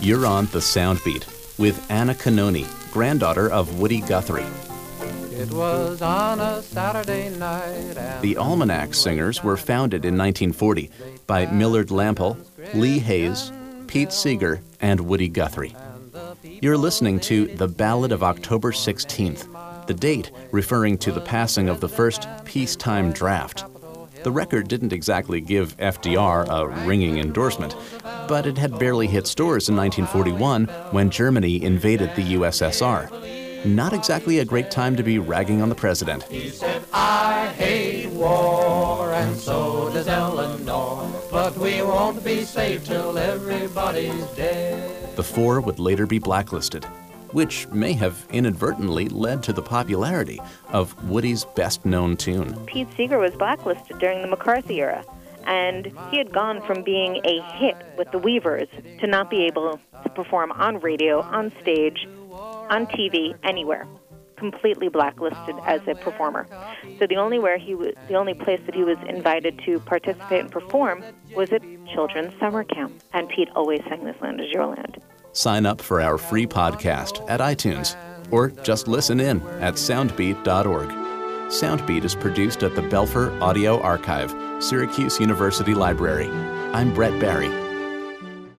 You're on The Soundbeat with Anna Canoni, granddaughter of Woody Guthrie. It was on a Saturday night. The Almanac Singers were founded in 1940 by Millard Lampell, Lee Hays, Pete Seeger, and Woody Guthrie. You're listening to The Ballad of October 16th, the date referring to the passing of the first peacetime draft. The record didn't exactly give FDR a ringing endorsement, but it had barely hit stores in 1941 when Germany invaded the USSR. Not exactly a great time to be ragging on the president. He said, I hate war, and so does Eleanor. But we won't be safe till everybody's dead. The four would later be blacklisted, which may have inadvertently led to the popularity of Woody's best known tune. Pete Seeger was blacklisted during the McCarthy era, and he had gone from being a hit with the Weavers to not be able to perform on radio, on stage, on TV, anywhere. Completely blacklisted as a performer. So the only where he was, the only place that he was invited to participate and perform was at children's summer camp. And Pete always sang "This Land Is Your Land." Sign up for our free podcast at iTunes or just listen in at soundbeat.org. Soundbeat is produced at the Belfer Audio Archive, Syracuse University Library. I'm Brett Barry.